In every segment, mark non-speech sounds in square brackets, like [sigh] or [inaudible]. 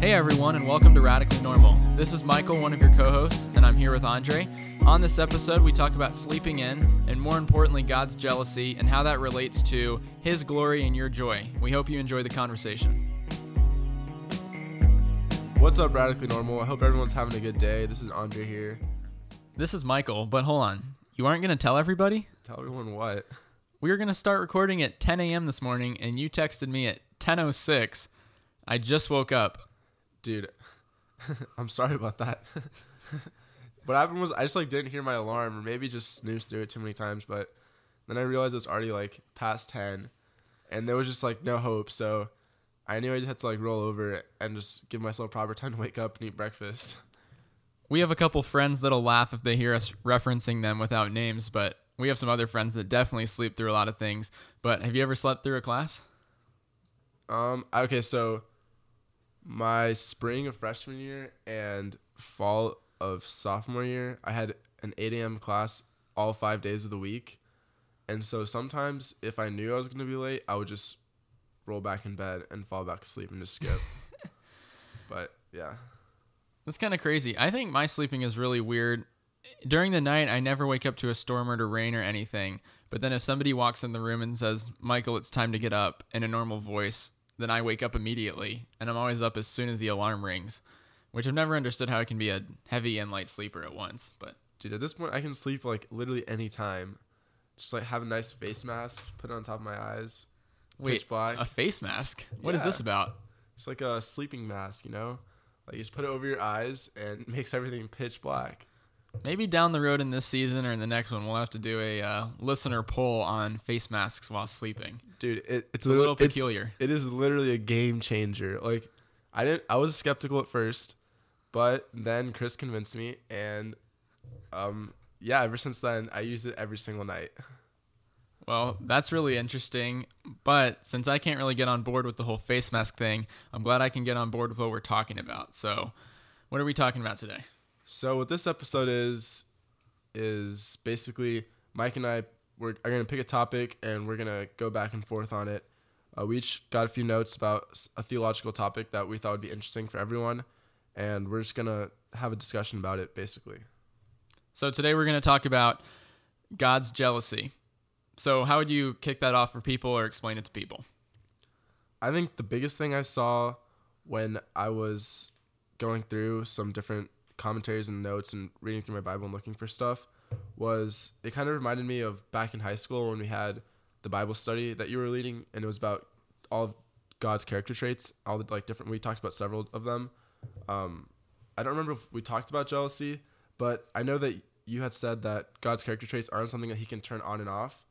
Hey everyone, and welcome to Radically Normal. This is Michael, one of your co hosts, and I'm here with Andre. On this episode, we talk about sleeping in, and more importantly, God's jealousy and how that relates to His glory and your joy. We hope you enjoy the conversation. What's up, Radically Normal? I hope everyone's having a good day. This is Andre here. This is Michael, but hold on. You aren't going to tell everybody? Tell everyone what? We were going to start recording at 10 a.m. this morning, and you texted me at 10.06. I just woke up. Dude, [laughs] I'm sorry about that. [laughs] what happened was I just like didn't hear my alarm or maybe just snoozed through it too many times, but then I realized it was already like past 10 and there was just like no hope. So I knew I just had to like roll over and just give myself proper time to wake up and eat breakfast. We have a couple friends that'll laugh if they hear us referencing them without names, but we have some other friends that definitely sleep through a lot of things. But have you ever slept through a class? Um okay, so my spring of freshman year and fall of sophomore year, I had an 8 a.m. class all five days of the week. And so sometimes if I knew I was going to be late, I would just roll back in bed and fall back asleep and just skip. [laughs] but yeah. That's kind of crazy. I think my sleeping is really weird. During the night, I never wake up to a storm or to rain or anything. But then if somebody walks in the room and says, Michael, it's time to get up in a normal voice, then I wake up immediately, and I'm always up as soon as the alarm rings, which I've never understood how I can be a heavy and light sleeper at once. But dude, at this point, I can sleep like literally any time. Just like have a nice face mask, put it on top of my eyes. Wait, black. a face mask? What yeah. is this about? It's like a sleeping mask, you know? Like you just put it over your eyes and [laughs] makes everything pitch black. Maybe down the road in this season or in the next one, we'll have to do a uh, listener poll on face masks while sleeping. Dude, it, it's a little peculiar. It is literally a game changer. Like, I didn't. I was skeptical at first, but then Chris convinced me, and um, yeah, ever since then, I use it every single night. Well, that's really interesting. But since I can't really get on board with the whole face mask thing, I'm glad I can get on board with what we're talking about. So, what are we talking about today? So what this episode is is basically Mike and I we're are gonna pick a topic and we're gonna go back and forth on it. Uh, we each got a few notes about a theological topic that we thought would be interesting for everyone, and we're just gonna have a discussion about it basically. So today we're gonna talk about God's jealousy. So how would you kick that off for people or explain it to people? I think the biggest thing I saw when I was going through some different commentaries and notes and reading through my Bible and looking for stuff was it kind of reminded me of back in high school when we had the Bible study that you were leading and it was about all God's character traits, all the like different we talked about several of them. Um, I don't remember if we talked about jealousy, but I know that you had said that God's character traits aren't something that he can turn on and off.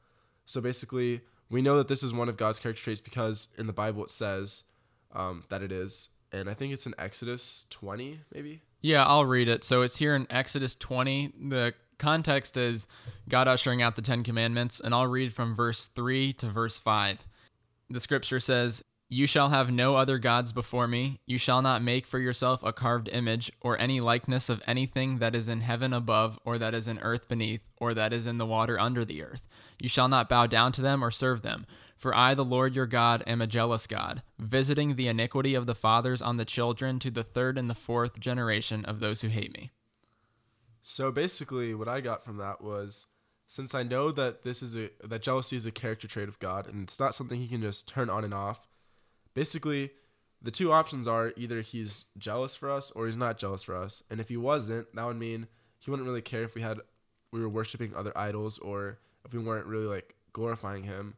So basically, we know that this is one of God's character traits because in the Bible it says um, that it is. And I think it's in Exodus 20, maybe. Yeah, I'll read it. So it's here in Exodus 20. The context is God ushering out the Ten Commandments, and I'll read from verse 3 to verse 5. The scripture says, You shall have no other gods before me. You shall not make for yourself a carved image, or any likeness of anything that is in heaven above, or that is in earth beneath, or that is in the water under the earth. You shall not bow down to them or serve them. For I, the Lord your God, am a jealous God, visiting the iniquity of the fathers on the children to the third and the fourth generation of those who hate me. So basically, what I got from that was since I know that this is a that jealousy is a character trait of God and it's not something he can just turn on and off. Basically, the two options are either he's jealous for us or he's not jealous for us. And if he wasn't, that would mean he wouldn't really care if we had we were worshiping other idols or if we weren't really like glorifying him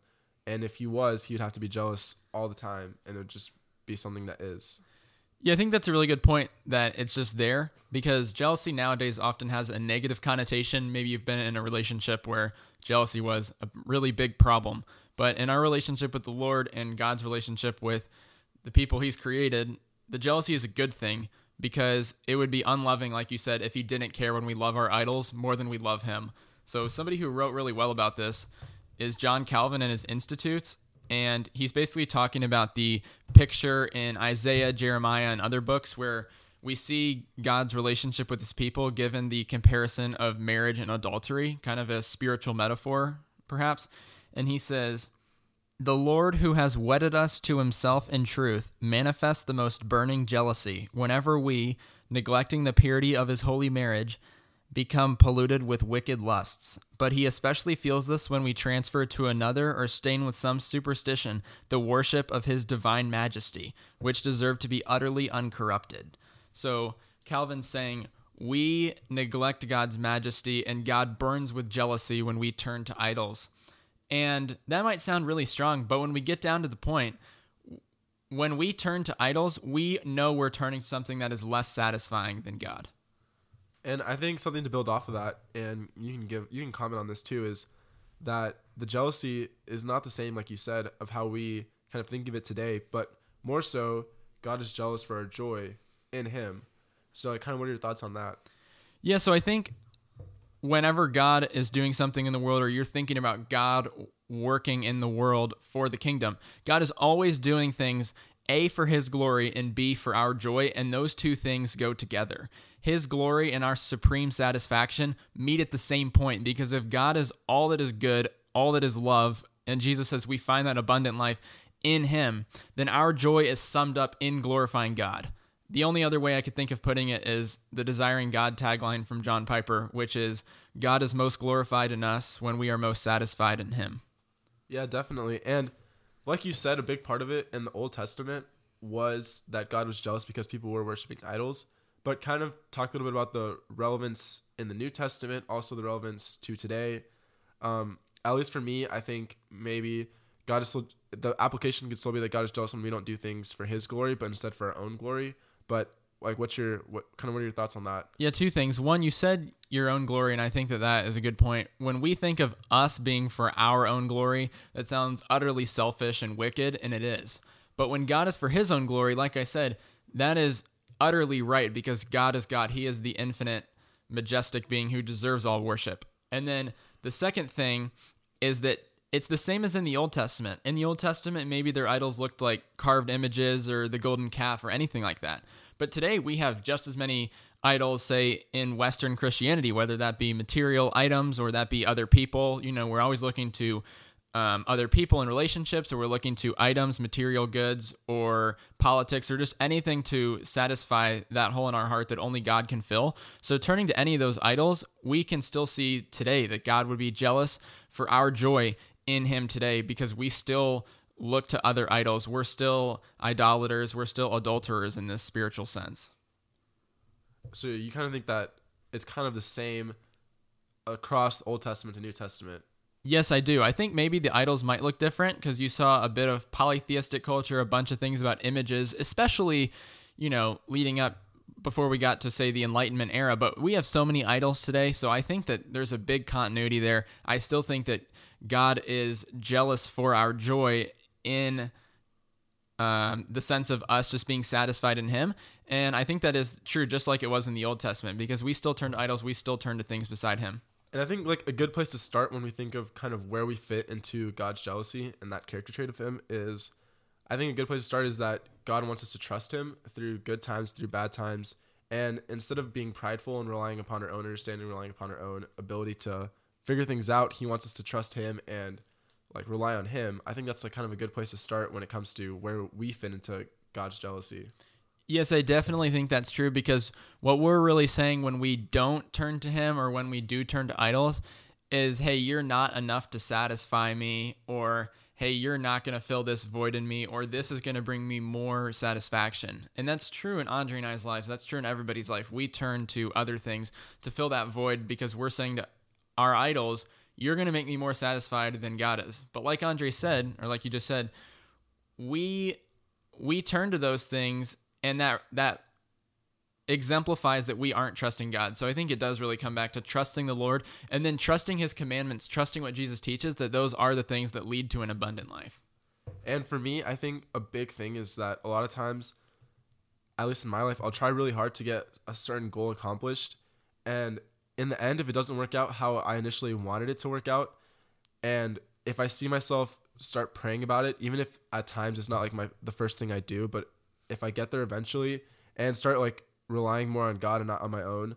and if he was, he'd have to be jealous all the time, and it would just be something that is. Yeah, I think that's a really good point that it's just there because jealousy nowadays often has a negative connotation. Maybe you've been in a relationship where jealousy was a really big problem. But in our relationship with the Lord and God's relationship with the people He's created, the jealousy is a good thing because it would be unloving, like you said, if He didn't care when we love our idols more than we love Him. So, somebody who wrote really well about this is John Calvin and his Institutes. And he's basically talking about the picture in Isaiah, Jeremiah, and other books where we see God's relationship with his people given the comparison of marriage and adultery, kind of a spiritual metaphor, perhaps. And he says, The Lord who has wedded us to himself in truth manifests the most burning jealousy whenever we, neglecting the purity of his holy marriage, become polluted with wicked lusts. But he especially feels this when we transfer to another or stain with some superstition the worship of his divine majesty, which deserve to be utterly uncorrupted. So Calvin's saying, we neglect God's majesty, and God burns with jealousy when we turn to idols. And that might sound really strong, but when we get down to the point, when we turn to idols, we know we're turning to something that is less satisfying than God. And I think something to build off of that, and you can give you can comment on this too, is that the jealousy is not the same, like you said, of how we kind of think of it today, but more so, God is jealous for our joy in Him. So, like, kind of, what are your thoughts on that? Yeah, so I think whenever God is doing something in the world or you're thinking about God working in the world for the kingdom, God is always doing things A for his glory and B for our joy, and those two things go together. His glory and our supreme satisfaction meet at the same point because if God is all that is good, all that is love, and Jesus says we find that abundant life in him, then our joy is summed up in glorifying God. The only other way I could think of putting it is the Desiring God tagline from John Piper, which is God is most glorified in us when we are most satisfied in Him. Yeah, definitely. And like you said, a big part of it in the Old Testament was that God was jealous because people were worshiping idols, but kind of talk a little bit about the relevance in the New Testament, also the relevance to today. Um, at least for me, I think maybe God is still, the application could still be that God is jealous when we don't do things for His glory, but instead for our own glory. But like, what's your what kind of what are your thoughts on that? Yeah, two things. One, you said your own glory, and I think that that is a good point. When we think of us being for our own glory, that sounds utterly selfish and wicked, and it is. But when God is for His own glory, like I said, that is utterly right because God is God. He is the infinite, majestic being who deserves all worship. And then the second thing is that it's the same as in the Old Testament. In the Old Testament, maybe their idols looked like carved images or the golden calf or anything like that. But today we have just as many idols, say, in Western Christianity, whether that be material items or that be other people. You know, we're always looking to um, other people in relationships, or we're looking to items, material goods, or politics, or just anything to satisfy that hole in our heart that only God can fill. So, turning to any of those idols, we can still see today that God would be jealous for our joy in Him today because we still look to other idols. We're still idolaters. We're still adulterers in this spiritual sense. So you kind of think that it's kind of the same across Old Testament to New Testament. Yes, I do. I think maybe the idols might look different because you saw a bit of polytheistic culture, a bunch of things about images, especially, you know, leading up before we got to say the Enlightenment era. But we have so many idols today, so I think that there's a big continuity there. I still think that God is jealous for our joy in um, the sense of us just being satisfied in Him. And I think that is true, just like it was in the Old Testament, because we still turn to idols, we still turn to things beside Him. And I think like a good place to start when we think of kind of where we fit into God's jealousy and that character trait of Him is, I think a good place to start is that God wants us to trust Him through good times, through bad times, and instead of being prideful and relying upon our own understanding, relying upon our own ability to figure things out, He wants us to trust Him and like rely on him, I think that's like kind of a good place to start when it comes to where we fit into God's jealousy. Yes, I definitely think that's true because what we're really saying when we don't turn to him or when we do turn to idols is, hey, you're not enough to satisfy me, or hey, you're not going to fill this void in me, or this is going to bring me more satisfaction. And that's true in Andre and I's lives. That's true in everybody's life. We turn to other things to fill that void because we're saying to our idols, you're going to make me more satisfied than God is. But like Andre said, or like you just said, we we turn to those things and that that exemplifies that we aren't trusting God. So I think it does really come back to trusting the Lord and then trusting his commandments, trusting what Jesus teaches that those are the things that lead to an abundant life. And for me, I think a big thing is that a lot of times at least in my life, I'll try really hard to get a certain goal accomplished and in the end, if it doesn't work out how I initially wanted it to work out, and if I see myself start praying about it, even if at times it's not like my the first thing I do, but if I get there eventually and start like relying more on God and not on my own,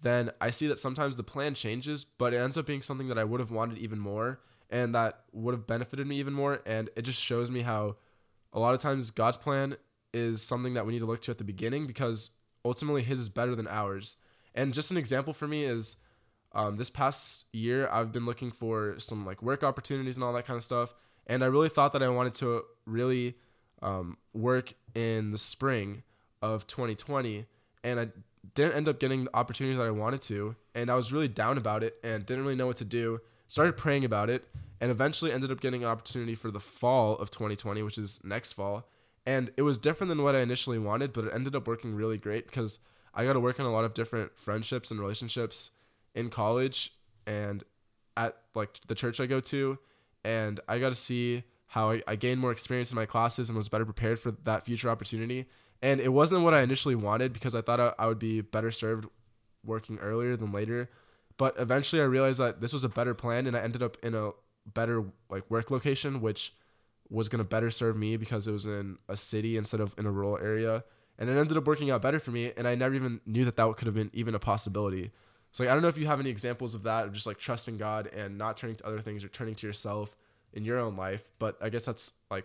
then I see that sometimes the plan changes, but it ends up being something that I would have wanted even more. and that would have benefited me even more. And it just shows me how a lot of times God's plan is something that we need to look to at the beginning because ultimately His is better than ours. And just an example for me is um, this past year, I've been looking for some like work opportunities and all that kind of stuff. And I really thought that I wanted to really um, work in the spring of 2020. And I didn't end up getting the opportunities that I wanted to. And I was really down about it and didn't really know what to do. Started praying about it and eventually ended up getting an opportunity for the fall of 2020, which is next fall. And it was different than what I initially wanted, but it ended up working really great because I got to work on a lot of different friendships and relationships in college and at like the church I go to, and I got to see how I, I gained more experience in my classes and was better prepared for that future opportunity. And it wasn't what I initially wanted because I thought I, I would be better served working earlier than later. But eventually I realized that this was a better plan and I ended up in a better like work location, which was going to better serve me because it was in a city instead of in a rural area. And it ended up working out better for me. And I never even knew that that could have been even a possibility. So like, I don't know if you have any examples of that, of just like trusting God and not turning to other things or turning to yourself in your own life. But I guess that's like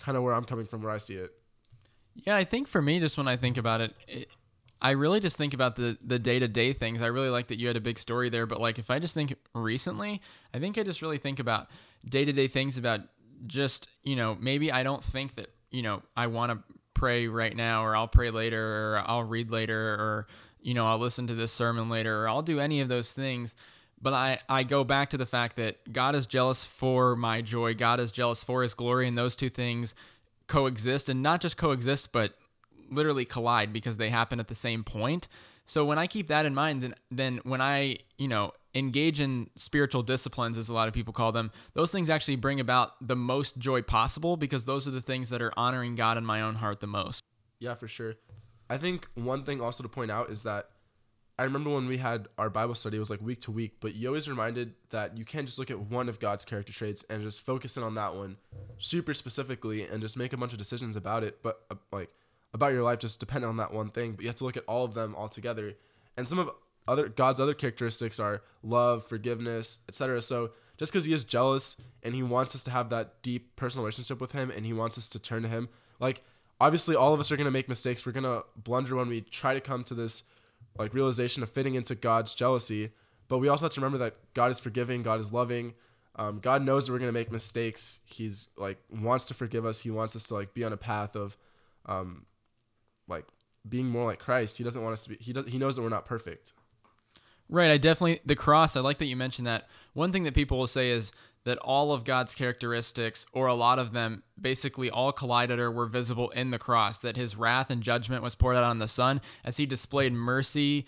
kind of where I'm coming from, where I see it. Yeah, I think for me, just when I think about it, it I really just think about the the day to day things. I really like that you had a big story there, but like if I just think recently, I think I just really think about day to day things about just you know maybe I don't think that you know I want to pray right now or I'll pray later or I'll read later or you know, I'll listen to this sermon later or I'll do any of those things. But I, I go back to the fact that God is jealous for my joy. God is jealous for his glory. And those two things coexist and not just coexist, but literally collide because they happen at the same point. So when I keep that in mind, then, then when I, you know, engage in spiritual disciplines, as a lot of people call them, those things actually bring about the most joy possible because those are the things that are honoring God in my own heart the most. Yeah, for sure. I think one thing also to point out is that I remember when we had our Bible study, it was like week to week, but you always reminded that you can't just look at one of God's character traits and just focus in on that one super specifically and just make a bunch of decisions about it, but uh, like about your life just depend on that one thing, but you have to look at all of them all together. And some of other God's other characteristics are love, forgiveness, etc. So just because he is jealous and he wants us to have that deep personal relationship with him and he wants us to turn to him, like obviously all of us are going to make mistakes. We're going to blunder when we try to come to this like realization of fitting into God's jealousy. But we also have to remember that God is forgiving, God is loving. Um, God knows that we're going to make mistakes. He's like wants to forgive us. He wants us to like be on a path of um, like being more like Christ. He doesn't want us to be he does, he knows that we're not perfect. Right, I definitely the cross. I like that you mentioned that. One thing that people will say is that all of God's characteristics, or a lot of them, basically all collided or were visible in the cross. That his wrath and judgment was poured out on the Son as he displayed mercy,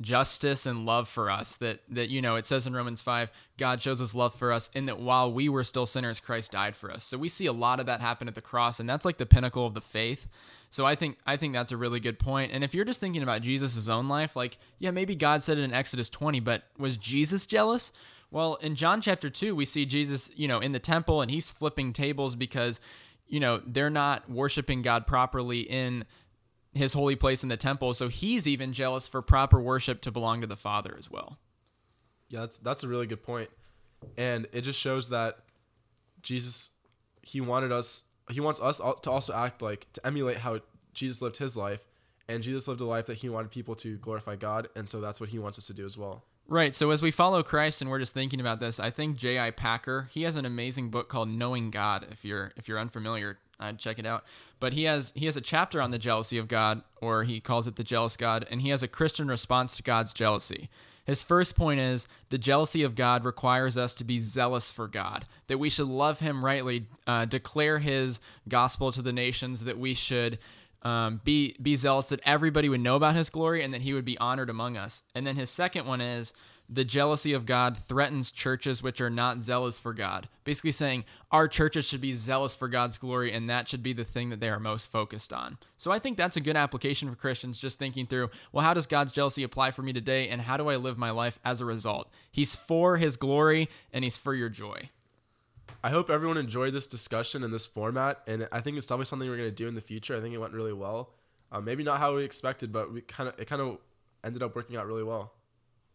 justice, and love for us. That that you know, it says in Romans five, God shows his love for us in that while we were still sinners, Christ died for us. So we see a lot of that happen at the cross, and that's like the pinnacle of the faith. So I think I think that's a really good point. And if you're just thinking about Jesus' own life, like, yeah, maybe God said it in Exodus 20, but was Jesus jealous? Well, in John chapter 2, we see Jesus, you know, in the temple and he's flipping tables because, you know, they're not worshiping God properly in his holy place in the temple. So he's even jealous for proper worship to belong to the Father as well. Yeah, that's that's a really good point. And it just shows that Jesus he wanted us he wants us to also act like to emulate how Jesus lived his life and Jesus lived a life that he wanted people to glorify God and so that's what he wants us to do as well. Right. So as we follow Christ and we're just thinking about this, I think J.I. Packer, he has an amazing book called Knowing God. If you're if you're unfamiliar, I'd check it out. But he has he has a chapter on the jealousy of God, or he calls it the jealous God, and he has a Christian response to God's jealousy. His first point is the jealousy of God requires us to be zealous for God, that we should love Him rightly, uh, declare His gospel to the nations, that we should um, be be zealous that everybody would know about his glory and that he would be honored among us. And then his second one is the jealousy of God threatens churches which are not zealous for God. Basically saying our churches should be zealous for God's glory and that should be the thing that they are most focused on. So I think that's a good application for Christians just thinking through, well how does God's jealousy apply for me today and how do I live my life as a result? He's for his glory and he's for your joy. I hope everyone enjoyed this discussion in this format, and I think it's definitely something we're gonna do in the future. I think it went really well. Uh, maybe not how we expected, but we kind of it kind of ended up working out really well.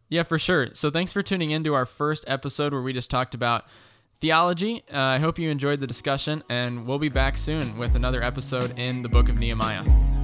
Yeah, for sure. So thanks for tuning in to our first episode where we just talked about theology. Uh, I hope you enjoyed the discussion, and we'll be back soon with another episode in the book of Nehemiah.